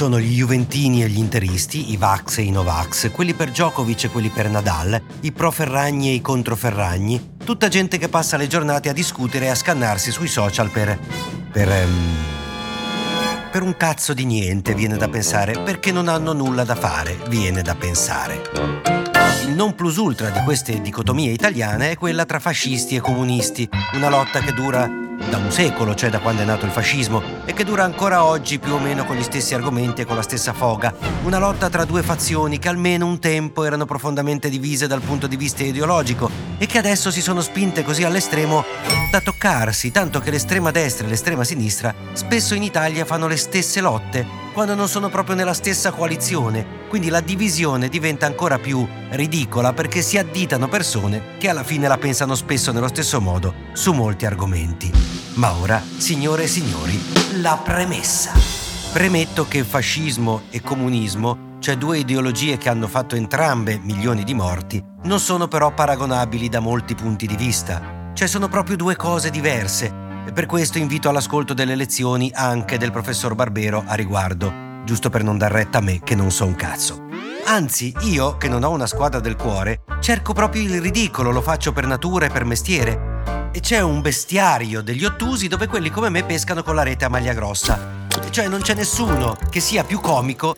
Sono gli Juventini e gli Interisti, i Vax e i Novax, quelli per Djokovic e quelli per Nadal, i pro Ferragni e i contro Ferragni, tutta gente che passa le giornate a discutere e a scannarsi sui social per... per... Um, per un cazzo di niente, viene da pensare, perché non hanno nulla da fare, viene da pensare. Il non plus ultra di queste dicotomie italiane è quella tra fascisti e comunisti, una lotta che dura da un secolo, cioè da quando è nato il fascismo, e che dura ancora oggi più o meno con gli stessi argomenti e con la stessa foga. Una lotta tra due fazioni che almeno un tempo erano profondamente divise dal punto di vista ideologico e che adesso si sono spinte così all'estremo da toccarsi, tanto che l'estrema destra e l'estrema sinistra spesso in Italia fanno le stesse lotte quando non sono proprio nella stessa coalizione. Quindi la divisione diventa ancora più ridicola perché si additano persone che alla fine la pensano spesso nello stesso modo su molti argomenti. Ma ora, signore e signori, la premessa. Premetto che fascismo e comunismo, cioè due ideologie che hanno fatto entrambe milioni di morti, non sono però paragonabili da molti punti di vista. Cioè sono proprio due cose diverse e per questo invito all'ascolto delle lezioni anche del professor Barbero a riguardo, giusto per non dar retta a me che non so un cazzo. Anzi, io, che non ho una squadra del cuore, cerco proprio il ridicolo, lo faccio per natura e per mestiere. E c'è un bestiario degli ottusi dove quelli come me pescano con la rete a maglia grossa. Cioè non c'è nessuno che sia più comico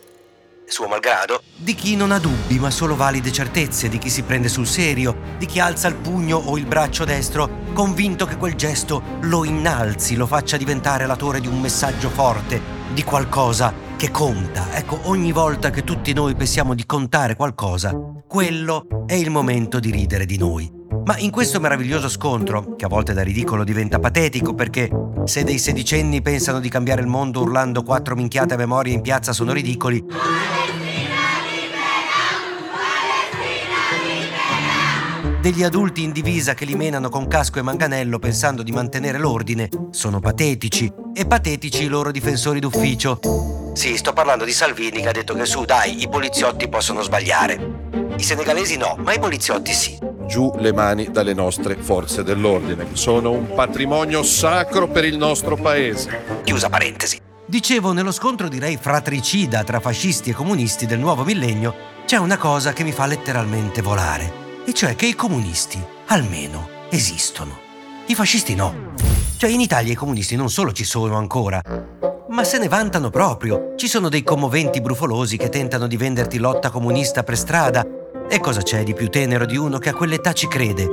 suo malgrado, di chi non ha dubbi ma solo valide certezze, di chi si prende sul serio, di chi alza il pugno o il braccio destro, convinto che quel gesto lo innalzi, lo faccia diventare latore di un messaggio forte, di qualcosa che conta. Ecco, ogni volta che tutti noi pensiamo di contare qualcosa, quello è il momento di ridere di noi. Ma in questo meraviglioso scontro, che a volte da ridicolo diventa patetico perché se dei sedicenni pensano di cambiare il mondo urlando quattro minchiate a memoria in piazza sono ridicoli, degli adulti in divisa che li menano con casco e manganello pensando di mantenere l'ordine sono patetici e patetici i loro difensori d'ufficio. Sì, sto parlando di Salvini che ha detto che su, dai, i poliziotti possono sbagliare. I senegalesi no, ma i poliziotti sì giù le mani dalle nostre forze dell'ordine, sono un patrimonio sacro per il nostro paese. Chiusa parentesi. Dicevo, nello scontro direi fratricida tra fascisti e comunisti del nuovo millennio, c'è una cosa che mi fa letteralmente volare, e cioè che i comunisti, almeno, esistono. I fascisti no. Cioè in Italia i comunisti non solo ci sono ancora, ma se ne vantano proprio. Ci sono dei commoventi brufolosi che tentano di venderti lotta comunista per strada e cosa c'è di più tenero di uno che a quell'età ci crede?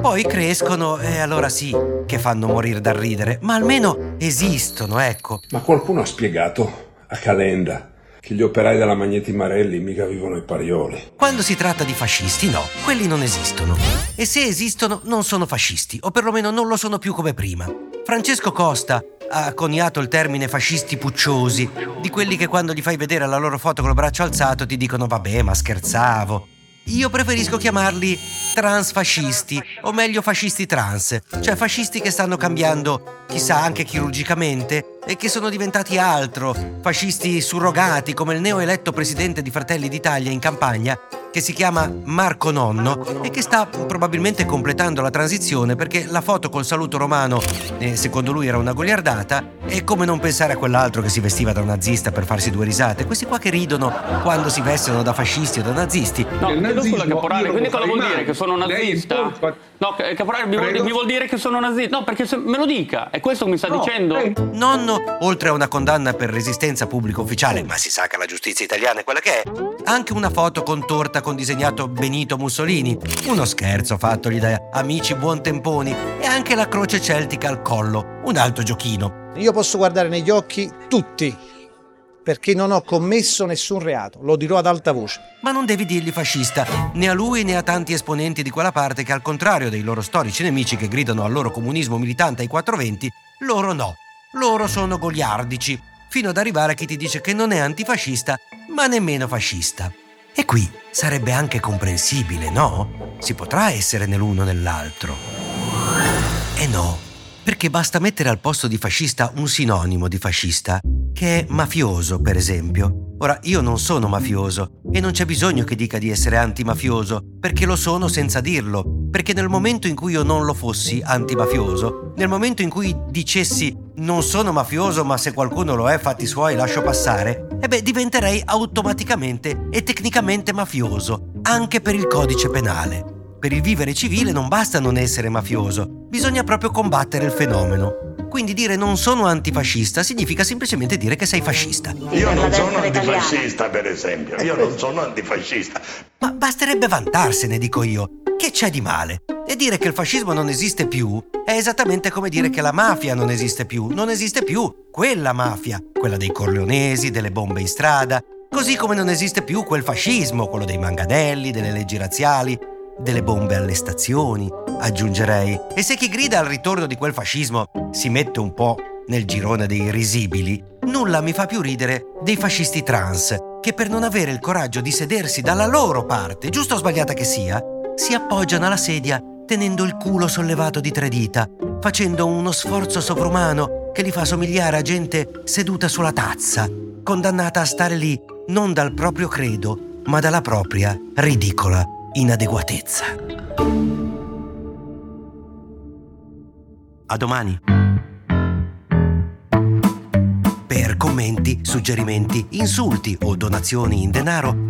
Poi crescono e allora sì, che fanno morire dal ridere, ma almeno esistono, ecco. Ma qualcuno ha spiegato a Calenda che gli operai della Magneti Marelli mica vivono ai parioli. Quando si tratta di fascisti, no, quelli non esistono. E se esistono, non sono fascisti, o perlomeno non lo sono più come prima. Francesco Costa ha coniato il termine fascisti pucciosi, di quelli che quando gli fai vedere la loro foto col braccio alzato ti dicono vabbè, ma scherzavo. Io preferisco chiamarli transfascisti, o meglio fascisti trans, cioè fascisti che stanno cambiando, chissà anche chirurgicamente, e che sono diventati altro, fascisti surrogati come il neoeletto presidente di Fratelli d'Italia in campagna che si chiama Marco Nonno e che sta probabilmente completando la transizione perché la foto col saluto romano, eh, secondo lui era una goliardata, è come non pensare a quell'altro che si vestiva da un nazista per farsi due risate. Questi qua che ridono quando si vestono da fascisti o da nazisti. No, chiedo scusa Caporale, quindi cosa vuol dire? Che sono nazista? No, Caporale, mi vuol, mi vuol, dire che sono nazista? No, perché se, me lo dica, è questo che mi sta no, dicendo? Eh. Nonno, oltre a una condanna per resistenza pubblica ufficiale, ma si sa che la giustizia italiana è quella che è, anche una foto con carta con disegnato Benito Mussolini, uno scherzo fattogli da amici buontemponi e anche la croce celtica al collo, un altro giochino. Io posso guardare negli occhi tutti, perché non ho commesso nessun reato, lo dirò ad alta voce. Ma non devi dirgli fascista, né a lui né a tanti esponenti di quella parte che al contrario dei loro storici nemici che gridano al loro comunismo militante ai 420, loro no, loro sono goliardici, fino ad arrivare a chi ti dice che non è antifascista, ma nemmeno fascista. E qui sarebbe anche comprensibile, no? Si potrà essere nell'uno o nell'altro. E no, perché basta mettere al posto di fascista un sinonimo di fascista che è mafioso, per esempio. Ora, io non sono mafioso e non c'è bisogno che dica di essere antimafioso, perché lo sono senza dirlo. Perché nel momento in cui io non lo fossi antimafioso, nel momento in cui dicessi non sono mafioso, ma se qualcuno lo è, fatti suoi, lascio passare, e beh, diventerei automaticamente e tecnicamente mafioso, anche per il codice penale. Per il vivere civile non basta non essere mafioso, bisogna proprio combattere il fenomeno. Quindi dire non sono antifascista significa semplicemente dire che sei fascista. Io non sono antifascista, per esempio. Io non sono antifascista. Ma basterebbe vantarsene, dico io. Che c'è di male? E dire che il fascismo non esiste più è esattamente come dire che la mafia non esiste più. Non esiste più quella mafia, quella dei corleonesi, delle bombe in strada, così come non esiste più quel fascismo, quello dei mangadelli, delle leggi razziali, delle bombe alle stazioni, aggiungerei. E se chi grida al ritorno di quel fascismo si mette un po' nel girone dei risibili, nulla mi fa più ridere dei fascisti trans, che per non avere il coraggio di sedersi dalla loro parte, giusto o sbagliata che sia, si appoggiano alla sedia tenendo il culo sollevato di tre dita, facendo uno sforzo sovrumano che li fa somigliare a gente seduta sulla tazza, condannata a stare lì non dal proprio credo, ma dalla propria ridicola inadeguatezza. A domani. Per commenti, suggerimenti, insulti o donazioni in denaro